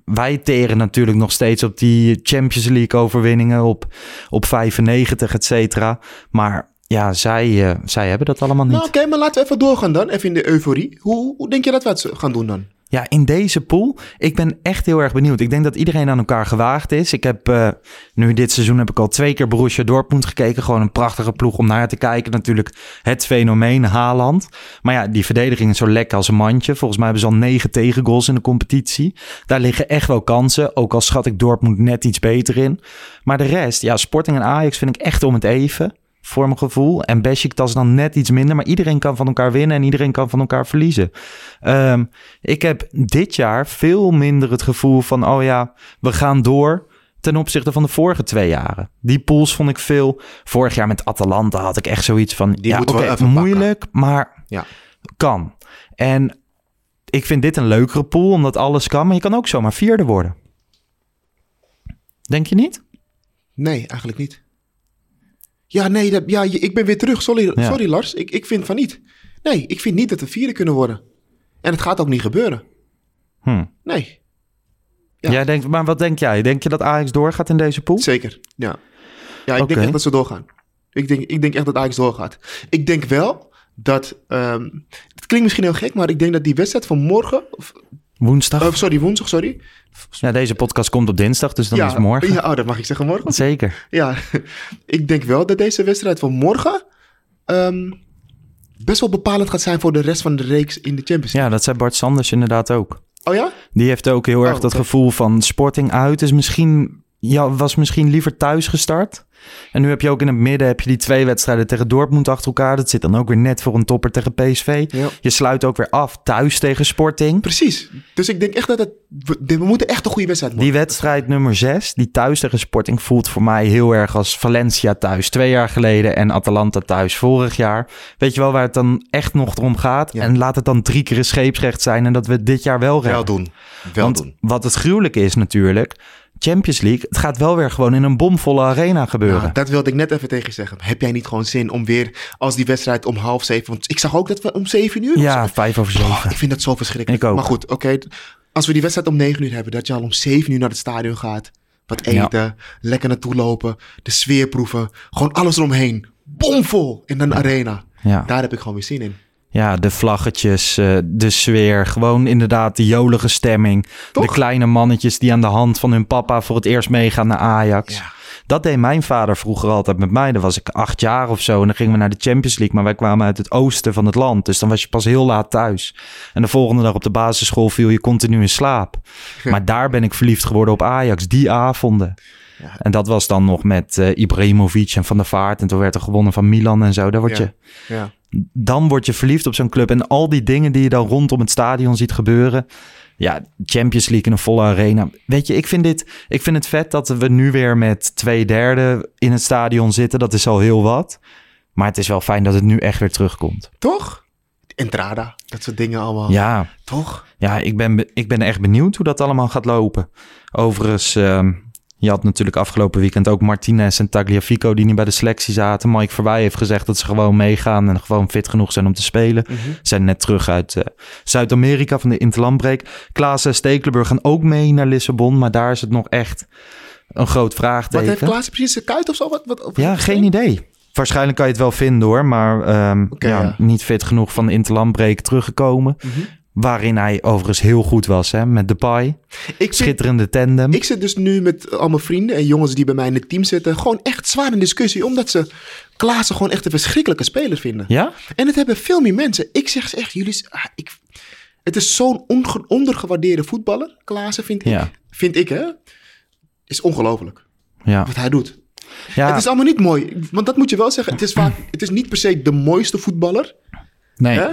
wij teren natuurlijk nog steeds op die Champions League overwinningen op, op 95, et cetera. Maar ja, zij, eh, zij hebben dat allemaal niet. Nou, oké, maar laten we even doorgaan dan. Even in de euforie. Hoe, hoe denk je dat we het gaan doen dan? Ja, in deze pool, ik ben echt heel erg benieuwd. Ik denk dat iedereen aan elkaar gewaagd is. Ik heb eh, nu dit seizoen heb ik al twee keer Borussia Dortmund gekeken. Gewoon een prachtige ploeg om naar te kijken. Natuurlijk het fenomeen Haaland. Maar ja, die verdediging is zo lekker als een mandje. Volgens mij hebben ze al negen tegengoals in de competitie. Daar liggen echt wel kansen. Ook al schat ik Dortmund net iets beter in. Maar de rest, ja, Sporting en Ajax vind ik echt om het even. Voor mijn gevoel. En Besiktas dan net iets minder. Maar iedereen kan van elkaar winnen en iedereen kan van elkaar verliezen. Ehm, ik heb dit jaar veel minder het gevoel van, oh ja, we gaan door ten opzichte van de vorige twee jaren. Die pools vond ik veel. Vorig jaar met Atalanta had ik echt zoiets van, Die ja, moeten we oké, even moeilijk, maar Ja. kan. En ik vind dit een leukere pool, omdat alles kan. Maar je kan ook zomaar vierde worden. Denk je niet? Nee, eigenlijk niet. Ja, nee, dat, ja, ik ben weer terug. Sorry, Ja. sorry Lars. Ik, ik vind van niet. Nee, ik vind niet dat we vierde kunnen worden. En het gaat ook niet gebeuren. Hm. Nee, Ja. Jij denkt, maar wat denk jij? Denk je dat Ajax doorgaat in deze pool? zeker. Ja, ja ik denk echt dat ze doorgaan. Ik denk, ik denk echt dat Ajax doorgaat. Ik denk wel dat... ehm, het klinkt misschien heel gek, maar ik denk dat die wedstrijd van morgen... Of, Woensdag? oh, sorry, woensdag, sorry. ja, deze podcast komt op dinsdag, dus dan ja, is morgen. Ja, oh, dat mag ik zeggen morgen. Zeker. Ja, ik denk wel dat deze wedstrijd van morgen ehm, best wel bepalend gaat zijn voor de rest van de reeks in de Champions League. Ja, dat zei Bart Sanders inderdaad ook. Oh ja? Die heeft ook heel erg Oh, dat gevoel van sporting uit. Is misschien, ja, was misschien liever thuis gestart. En nu heb je ook in het midden heb je die twee wedstrijden tegen Dortmund achter elkaar. Dat zit dan ook weer net voor een topper tegen PSV. Ja. Je sluit ook weer af thuis tegen Sporting. Precies. Dus ik denk echt dat het... We, we moeten echt een goede wedstrijd Die maken. wedstrijd nummer 6, die thuis tegen Sporting, voelt voor mij heel erg als Valencia thuis twee jaar geleden en Atalanta thuis vorig jaar. Weet je wel waar het dan echt nog om gaat? Ja. En laat het dan drie keer een scheepsrecht zijn en dat we dit jaar wel redden. Wel doen. Wel Want doen. wat het gruwelijke is natuurlijk, Champions League, het gaat wel weer gewoon in een bomvolle arena gebeuren. Dat wilde ik net even tegen je zeggen. Heb jij niet gewoon zin om weer als die wedstrijd om half zeven... Want ik zag ook dat we om zeven uur... ja, vijf over zeven. Oh, ik vind dat zo verschrikkelijk. Ik ook. Maar goed, oké. als we die wedstrijd om negen uur hebben... dat je al om zeven uur naar het stadion gaat... wat eten, lekker naartoe lopen... de sfeer proeven, gewoon alles eromheen. Bomvol in een arena. Ja. Daar heb ik gewoon weer zin in. Ja, de vlaggetjes, eh, de sfeer. Gewoon inderdaad de jolige stemming. Toch? De kleine mannetjes die aan de hand van hun papa voor het eerst meegaan naar Ajax. Ja. Dat deed mijn vader vroeger altijd met mij. Dan was ik acht jaar of zo en dan gingen we naar de Champions League. Maar wij kwamen uit het oosten van het land. Dus dan was je pas heel laat thuis. En de volgende dag op de basisschool viel je continu in slaap. Maar daar ben ik verliefd geworden op Ajax. Die avonden. En dat was dan nog met eh, Ibrahimovic en Van der Vaart. En toen werd er gewonnen van Milan en zo. Daar word je Ja. dan word je verliefd op zo'n club. En al die dingen die je dan rondom het stadion ziet gebeuren. Ja, Champions League in een volle arena. Weet je, ik vind, dit, ik vind het vet dat we nu weer met twee derde in het stadion zitten. Dat is al heel wat. Maar het is wel fijn dat het nu echt weer terugkomt. Toch? Entrada, dat soort dingen allemaal. Ja, Toch? ja ik, ben, be- ik ben echt benieuwd hoe dat allemaal gaat lopen. Overigens, ehm, je had natuurlijk afgelopen weekend ook Martinez en Tagliafico die niet bij de selectie zaten. Mike Verwij heeft gezegd dat ze gewoon meegaan en gewoon fit genoeg zijn om te spelen. Zijn net terug uit eh, Zuid-Amerika van de Interlandbreek. Klaas en Stekelenburg gaan ook mee naar Lissabon, maar daar is het nog echt een groot Wat heeft vraagteken. Klaas precies een kuit of zo? Wat, wat, Ja, geen idee. Waarschijnlijk kan je het wel vinden hoor, maar ehm, ja, ja. Mhm. niet fit genoeg van de Interlandbreek teruggekomen. Waarin hij overigens heel goed was hè, met Depay. Ik, zit, Schitterende tandem. ik zit dus nu met al mijn vrienden en jongens die bij mij in het team zitten... gewoon echt zwaar in discussie, omdat ze Klaassen gewoon echt een verschrikkelijke speler vinden. Ja? En het hebben veel meer mensen. Ik zeg ze echt, jullie... ah, ik, het is zo'n ondergewaardeerde voetballer, Klaassen, vind ik. Ja. Vind ik, hè? Is ongelooflijk Ja. wat hij doet. ja. Het is allemaal niet mooi. Want dat moet je wel zeggen. Het is vaak... Het is niet per se de mooiste voetballer, nee. hè?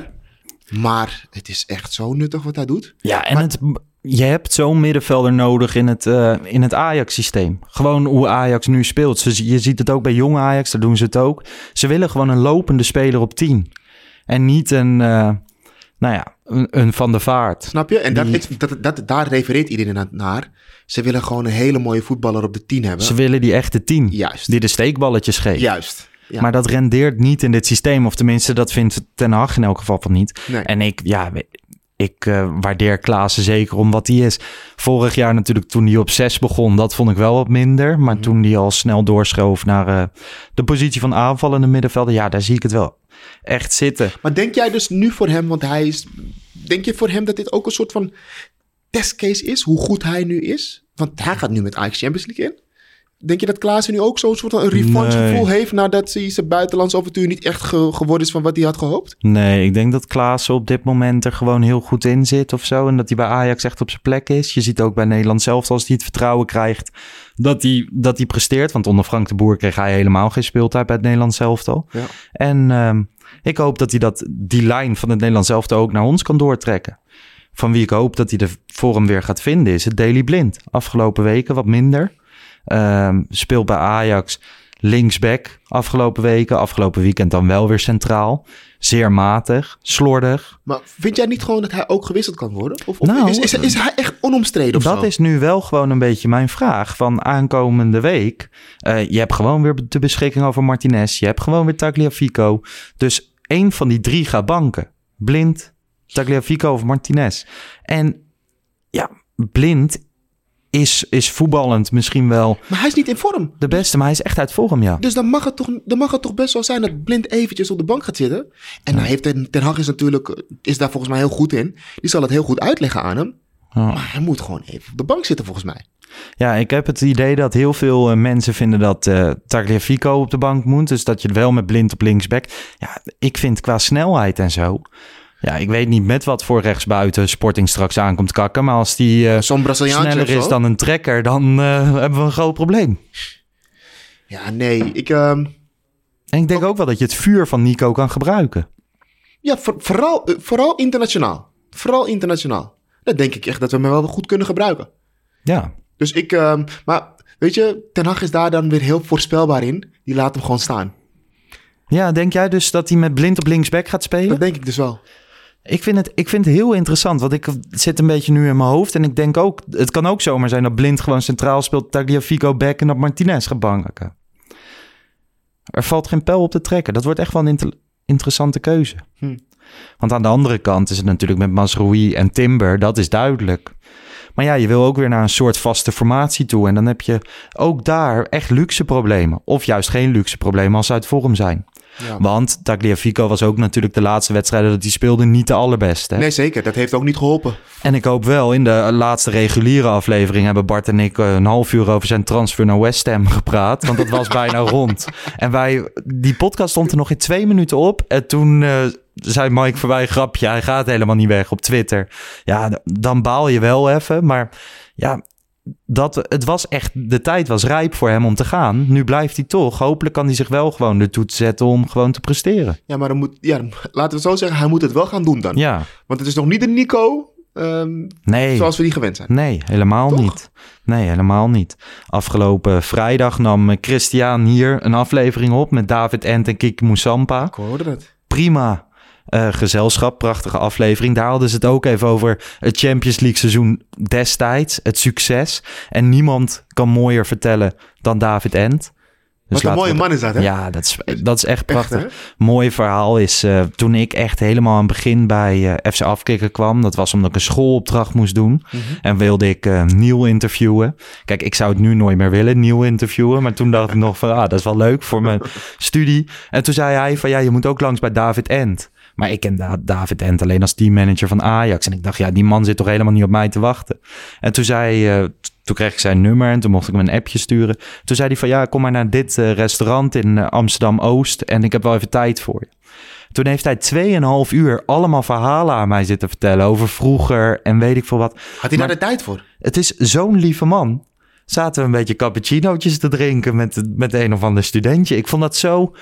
Maar het is echt zo nuttig wat hij doet. Ja, en het, je hebt zo'n middenvelder nodig in het, eh, in het Ajax-systeem. Gewoon hoe Ajax nu speelt. Ze- Je ziet het ook bij jonge Ajax, daar doen ze het ook. Ze willen gewoon een lopende speler op 10. En niet een, eh, nou ja, een, een Van de Vaart. Snap je? En dat, Die- dat, dat, daar refereert iedereen na- naar. Ze willen gewoon een hele mooie voetballer op de 10 hebben. Ze willen die echte 10. Juist. Die de steekballetjes geeft. Juist. Ja. Maar dat rendeert niet in dit systeem. Of tenminste, dat vindt Ten Hag in elk geval van niet. Nee. En ik, ja, ik eh, waardeer Klaassen zeker om wat hij is. Vorig jaar natuurlijk toen hij op 6 begon, dat vond ik wel wat minder. Maar Mhm. toen hij al snel doorschoof naar eh, de positie van aanvallende middenvelder. Ja, daar zie ik het wel echt zitten. Maar denk jij dus nu voor hem, want hij is... Denk je voor hem dat dit ook een soort van testcase is? Hoe goed hij nu is? Want hij gaat nu met Ajax Champions League in. Denk je dat Klaassen nu ook zo'n soort van een revanche Nee. gevoel heeft... nadat hij zijn buitenlands avontuur niet echt ge- geworden is van wat hij had gehoopt? Nee, ik denk dat Klaassen op dit moment er gewoon heel goed in zit of zo. En dat hij bij Ajax echt op zijn plek is. Je ziet ook bij Nederland zelf, als hij het vertrouwen krijgt, dat hij, dat hij presteert. Want onder Frank de Boer kreeg hij helemaal geen speeltijd bij het Nederlands elftal. Ja. En ehm, ik hoop dat hij dat, die lijn van het Nederlands elftal ook naar ons kan doortrekken. Van wie ik hoop dat hij de vorm weer gaat vinden, is het Daily Blind. Afgelopen weken wat minder. Ehm, speelt bij Ajax linksback afgelopen weken. Afgelopen weekend dan wel weer centraal. Zeer matig, slordig. Maar vind jij niet gewoon dat hij ook gewisseld kan worden? Of, of Nou, is, is, is hij echt onomstreden of Dat zo? is nu wel gewoon een beetje mijn vraag. Van aankomende week. eh, je hebt gewoon weer de beschikking over Martinez. Je hebt gewoon weer Tagliafico. Dus één van die drie gaat banken. Blind, Tagliafico of Martinez. En ja, Blind is, is voetballend misschien wel Maar hij is niet in vorm. de beste. Maar hij is echt uit vorm, ja. Dus dan mag, het toch, dan mag het toch best wel zijn dat Blind eventjes op de bank gaat zitten. En hij heeft Ten, Ten Hag is natuurlijk, is daar volgens mij heel goed in. Die zal het heel goed uitleggen aan hem. Ja. Maar hij moet gewoon even op de bank zitten volgens mij. Ja, ik heb het idee dat heel veel eh, mensen vinden dat eh Tagliafico op de bank moet. Dus dat je wel met blind op linksback. Ja, ik vind qua snelheid en zo. Ja, ik weet niet met wat voor rechtsbuiten Sporting straks aankomt kakken. Maar als die eh, sneller is dan een trekker, dan eh, hebben we een groot probleem. Ja, nee. Ik, ehm, En ik denk ook wel dat je het vuur van Nico kan gebruiken. ja, voor- vooral, eh, vooral internationaal. Vooral internationaal. Dat denk ik echt dat we hem wel goed kunnen gebruiken. Ja, Dus ik, ehm, maar weet je, Ten Hag is daar dan weer heel voorspelbaar in. Die laat hem gewoon staan. ja denk jij dus dat hij met blind op linksback gaat spelen? Dat denk ik dus wel. Ik vind, het, ik vind het heel interessant, want ik zit een beetje nu in mijn hoofd. En ik denk ook, het kan ook zomaar zijn dat Blind gewoon centraal speelt, Tagliafico back en dat Martinez gaat banken. Er valt geen pijl op te trekken. Dat wordt echt wel een inter- interessante keuze. Hm. Want aan de andere kant is het natuurlijk met Masroui en Timber, dat is duidelijk. Maar ja, je wil ook weer naar een soort vaste formatie toe. En dan heb je ook daar echt luxe problemen. Of juist geen luxe problemen als ze uit vorm zijn. Ja. Want Tagliafico was ook natuurlijk de laatste wedstrijden dat hij speelde niet de allerbeste. Nee, zeker. Dat heeft ook niet geholpen. En ik hoop wel, in de laatste reguliere aflevering hebben Bart en ik een half uur over zijn transfer naar West Ham gepraat. Want dat was bijna rond. En wij, die podcast stond er nog in twee minuten op. En toen eh, zei Mike voorbij, grapje, hij gaat helemaal niet weg op Twitter. Ja, dan baal je wel even. Maar ja, dat, het was echt, de tijd was rijp voor hem om te gaan. Nu blijft hij toch. Hopelijk kan hij zich wel gewoon de toets zetten om gewoon te presteren. Ja, maar dan moet, ja, laten we het zo zeggen, hij moet het wel gaan doen dan. Ja, Want het is nog niet de Nico ehm, nee. zoals we die gewend zijn. Nee, helemaal Toch? niet. Nee, helemaal niet. Afgelopen vrijdag nam Christian hier een aflevering op met David Ent en Kik Moussampa. Ik hoorde het. Prima eh, gezelschap, prachtige aflevering. Daar hadden ze het ook even over het Champions League seizoen destijds, het succes. En niemand kan mooier vertellen dan David Ent. Dus Wat een mooie we- man is dat, hè? Ja, dat is, dat is echt prachtig mooi verhaal is eh, toen ik echt helemaal aan het begin bij eh, FC Afkikken kwam. Dat was omdat ik een schoolopdracht moest doen. Mhm. En wilde ik Neil interviewen. Kijk, ik zou het nu nooit meer willen, Neil interviewen. Maar toen dacht ik nog van, ah, dat is wel leuk voor mijn studie. En toen zei hij van, ja, je moet ook langs bij David Ent. Maar ik ken Da- David Ent alleen als teammanager van Ajax. En ik dacht, ja, die man zit toch helemaal niet op mij te wachten. En toen zei... eh, toen kreeg ik zijn nummer en toen mocht ik hem een appje sturen. Toen zei hij van ja, kom maar naar dit eh, restaurant in eh, Amsterdam-Oost en ik heb wel even tijd voor je. Toen heeft hij 2,5 uur allemaal verhalen aan mij zitten vertellen over vroeger en weet ik veel wat. Had hij Maar- daar de tijd voor? Het is zo'n lieve man. Zaten we een beetje cappuccinootjes te drinken met, met een of ander studentje. Ik vond dat zo...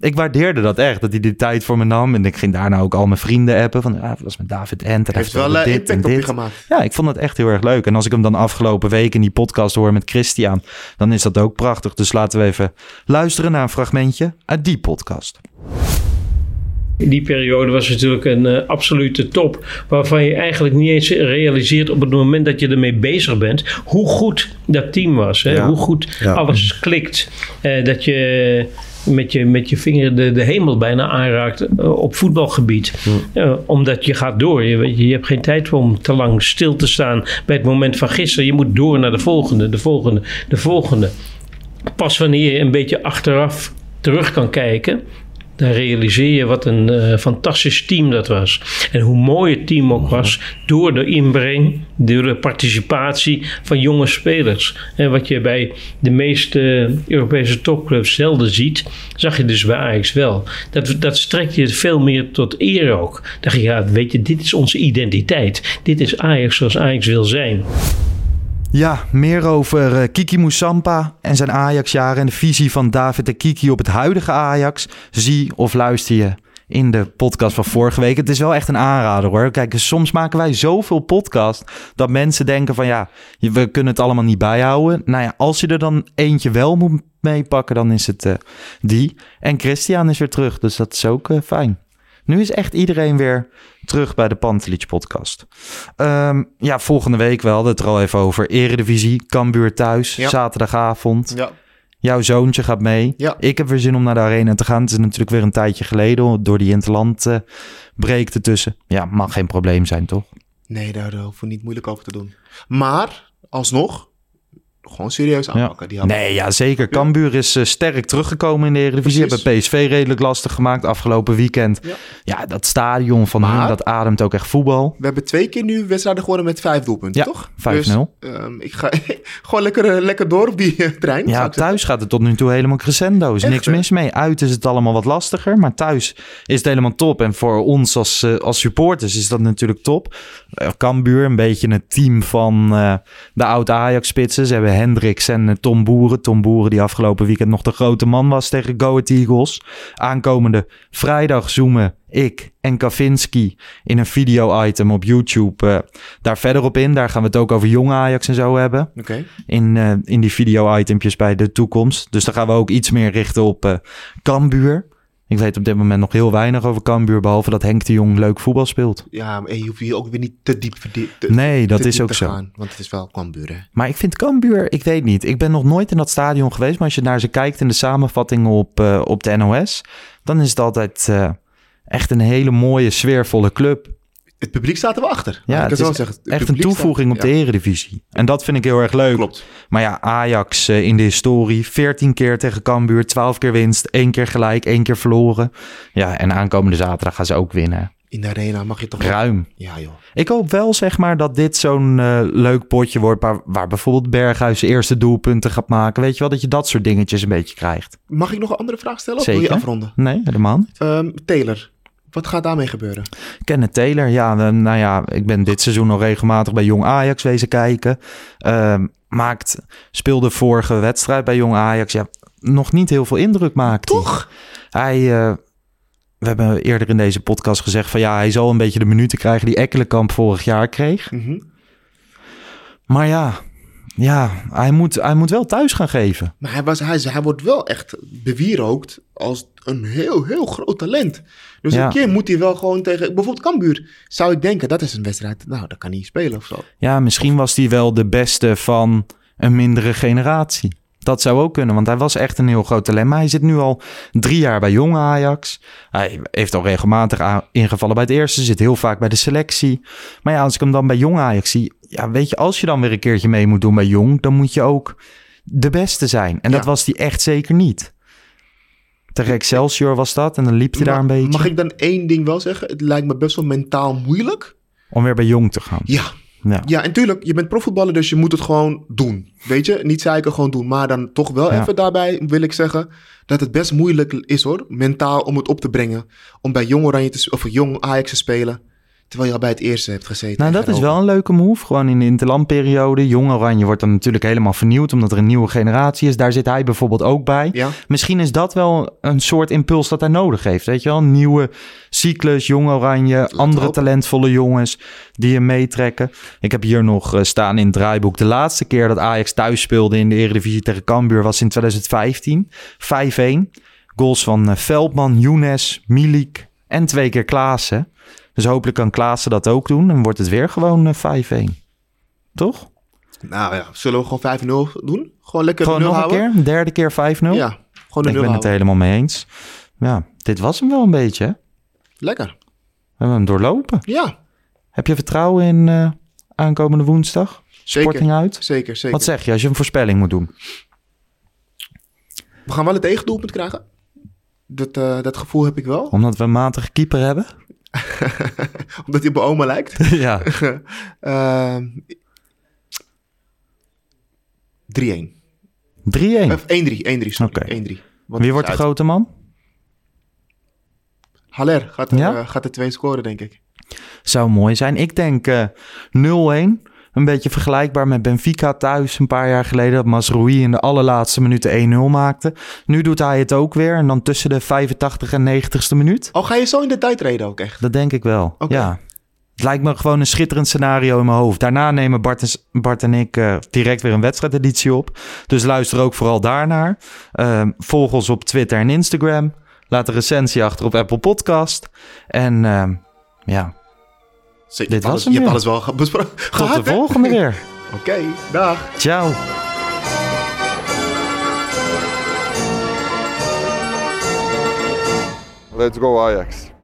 Ik waardeerde dat echt, dat hij die tijd voor me nam. En ik ging daarna ook al mijn vrienden appen. Van, ja, het was met David Ent. en hij Heeft wel vertelde eh, impact op je gemaakt. Ja, ik vond het echt heel erg leuk. En als ik hem dan afgelopen week in die podcast hoor met Christian, dan is dat ook prachtig. Dus laten we even luisteren naar een fragmentje uit die podcast. In die periode was het natuurlijk een eh, absolute top. Waarvan je eigenlijk niet eens realiseert op het moment dat je ermee bezig bent. Hoe goed dat team was. Hè? Ja. Hoe goed Ja. alles klikt. Eh, dat je met je, met je vinger de, de hemel bijna aanraakt eh, op voetbalgebied. Eh, omdat je gaat door. Je, weet je, je hebt geen tijd om te lang stil te staan bij het moment van gisteren. Je moet door naar de volgende, de volgende, de volgende. Pas wanneer je een beetje achteraf terug kan kijken, dan realiseer je wat een eh, fantastisch team dat was. En hoe mooi het team ook was door de inbreng, door de participatie van jonge spelers. En wat je bij de meeste Europese topclubs zelden ziet, zag je dus bij Ajax wel. Dat, dat strekt je veel meer tot eer ook. Dan dacht je, ja, weet je, dit is onze identiteit. Dit is Ajax zoals Ajax wil zijn. Ja, meer over eh, Kiki Moussampa en zijn Ajax-jaren en de visie van David en Kiki op het huidige Ajax. Zie of luister je in de podcast van vorige week. Het is wel echt een aanrader hoor. Kijk, soms maken wij zoveel podcast dat mensen denken van ja, we kunnen het allemaal niet bijhouden. Nou ja, als je er dan eentje wel moet meepakken, dan is het eh, die. En Christian is weer terug, dus dat is ook eh, fijn. Nu is echt iedereen weer terug bij de Pantelich podcast. Ehm, ja, volgende week wel. Dat er al even over. Eredivisie, Cambuur thuis, Ja. zaterdagavond. Ja. Jouw zoontje gaat mee. Ja. Ik heb weer zin om naar de arena te gaan. Het is natuurlijk weer een tijdje geleden door die interland eh break ertussen. Ja, mag geen probleem zijn, toch? Nee, daar hoeven we niet moeilijk over te doen. Maar, alsnog, gewoon serieus aanpakken. Die Nee, ja, zeker. Cambuur is eh, sterk teruggekomen in de Eredivisie. Precies. Hebben PSV redelijk lastig gemaakt afgelopen weekend. Ja. Ja, dat stadion van Maar- hun, dat ademt ook echt voetbal. We hebben twee keer nu wedstrijden gewonnen met vijf doelpunten, Ja, toch? 5-0. Dus, ehm, ik ga gewoon lekker, eh, lekker door op die eh, trein. Ja, zeggen. thuis gaat het tot nu toe helemaal crescendo. Is Echt, niks mis mee. Uit is het allemaal wat lastiger. Maar thuis is het helemaal top. En voor ons als, als supporters is dat natuurlijk top. Cambuur, een beetje het team van de oud-Ajax-spitsen. Ze hebben Hendricks en eh, Tom Boeren. Tom Boeren die afgelopen weekend nog de grote man was tegen Go Ahead Eagles. Aankomende vrijdag zoomen ik en Kavinski in een video-item op YouTube eh, daar verder op in. Daar gaan we het ook over jonge Ajax en zo hebben Oké. in, eh, in die video-itempjes bij de toekomst. Dus dan gaan we ook iets meer richten op Cambuur. Ik weet op dit moment nog heel weinig over Cambuur, behalve dat Henk de Jong leuk voetbal speelt. Ja, maar je hoeft hier ook weer niet te diep te- Nee, dat is ook zo. gaan, want het is wel Cambuur, hè. Maar ik vind Cambuur, ik weet niet. Ik ben nog nooit in dat stadion geweest. Maar als je naar ze kijkt in de samenvatting op, eh, op de NOS... dan is het altijd eh, echt een hele mooie, sfeervolle club. Het publiek staat er wel achter. Ja, het is zeggen. Het echt een toevoeging staat- op de eredivisie. En dat vind ik heel erg leuk. Klopt. Maar ja, Ajax eh, in de historie. 14 keer tegen Cambuur, 12 keer winst. één keer gelijk, één keer verloren. Ja, en aankomende zaterdag gaan ze ook winnen. In de arena mag je toch wel- Ruim. Ja, joh. Ik hoop wel, zeg maar, dat dit zo'n eh, leuk potje wordt... Waar, waar bijvoorbeeld Berghuis de eerste doelpunten gaat maken. Weet je wel, dat je dat soort dingetjes een beetje krijgt. Mag ik nog een andere vraag stellen? Of wil je afronden? Nee, helemaal niet. Ehm, Taylor, wat gaat daarmee gebeuren? Kenneth Taylor, ja, nou ja, ik ben dit seizoen nog regelmatig bij Jong Ajax wezen kijken. Ehm, maakt, speelde vorige wedstrijd bij Jong Ajax, ja, nog niet heel veel indruk maakt. Toch? Hij, eh, we hebben eerder in deze podcast gezegd van ja, hij zal een beetje de minuten krijgen die Ekkelenkamp vorig jaar kreeg. Mhm. Maar ja, ja hij, moet, hij moet wel thuis gaan geven. Maar hij, was, hij, hij wordt wel echt bewierookt als een heel, heel groot talent. Dus Ja. een keer moet hij wel gewoon tegen... Bijvoorbeeld Cambuur zou ik denken, dat is een wedstrijd... Nou, dat kan hij spelen of zo. Ja, misschien was hij wel de beste van een mindere generatie. Dat zou ook kunnen, want hij was echt een heel groot talent. Maar hij zit nu al drie jaar bij Jong Ajax. Hij heeft al regelmatig ingevallen bij het eerste. Zit heel vaak bij de selectie. Maar ja, als ik hem dan bij Jong Ajax zie... Ja, weet je, als je dan weer een keertje mee moet doen bij Jong... dan moet je ook de beste zijn. En dat was hij echt zeker niet. Tegen Excelsior was dat en dan liep hij daar een beetje... Mag ik dan één ding wel zeggen? Het lijkt me best wel mentaal moeilijk. Om weer bij Jong te gaan. Ja, Ja. ja en tuurlijk, je bent profvoetballer, dus je moet het gewoon doen. Weet je, niet zeiken, gewoon doen. Maar dan toch wel Ja. even daarbij wil ik zeggen dat het best moeilijk is hoor, mentaal om het op te brengen. Om bij Jong Oranje te, of Jong Ajax te spelen, terwijl je al bij het eerste hebt gezeten. Nou, dat is wel een leuke move. Gewoon in de interlandperiode. Jong Oranje wordt dan natuurlijk helemaal vernieuwd... omdat er een nieuwe generatie is. Daar zit hij bijvoorbeeld ook bij. Ja, Misschien is dat wel een soort impuls dat hij nodig heeft. Weet je wel? Een nieuwe cyclus, Jong Oranje... andere talentvolle jongens die hem meetrekken. Ik heb hier nog eh, staan in het draaiboek... de laatste keer dat Ajax thuis speelde in de Eredivisie tegen Cambuur... was in 2015. 5-1. Goals van eh, Veldman, Younes, Milik en twee keer Klaassen. Dus hopelijk kan Klaassen dat ook doen. En wordt het weer gewoon eh, 5-1. Toch? nou ja, zullen we gewoon 5-0 doen? Gewoon lekker Gewoon nog een houden? keer. Een derde keer 5-0. Ja, gewoon de Ik ben het helemaal mee eens. Ja, dit was hem wel een beetje. Hè? We Lekker. hebben hem doorlopen. Ja, Heb je vertrouwen in eh, aankomende woensdag? Zeker. Sporting uit? zeker, zeker. Wat zeg je als je een voorspelling moet doen? We gaan wel een tegendoelpunt krijgen. Dat, eh, dat gevoel heb ik wel. Omdat we een matige keeper hebben? Omdat hij op mijn oma lijkt. ja. Ehm 3-1. 3-1. Of 1-3, 1-3, sorry. Oké. 1-3. Want Wie wordt de uit. grote man? Haller gaat er, Ja? eh, gaat er twee scoren, denk ik. Zou mooi zijn. Ik denk eh 0-1. Een beetje vergelijkbaar met Benfica thuis een paar jaar geleden. Dat Masroui in de allerlaatste minuten 1-0 maakte. Nu doet hij het ook weer. En dan tussen de 85 en 90ste minuut. Oh, ga je zo in de tijd reden ook echt? Dat denk ik wel. Ja. Het lijkt me gewoon een schitterend scenario in mijn hoofd. Daarna nemen Bart en, Bart en ik eh, direct weer een wedstrijdeditie op. Dus luister ook vooral daarnaar. Ehm, volg ons op Twitter en Instagram. Laat een recensie achter op Apple Podcast. En ehm, ja, Zeker. Dit was alles, hem Je hebt weer. alles wel besproken. tot de volgende weer. Oké, dag. Ciao. Let's go Ajax.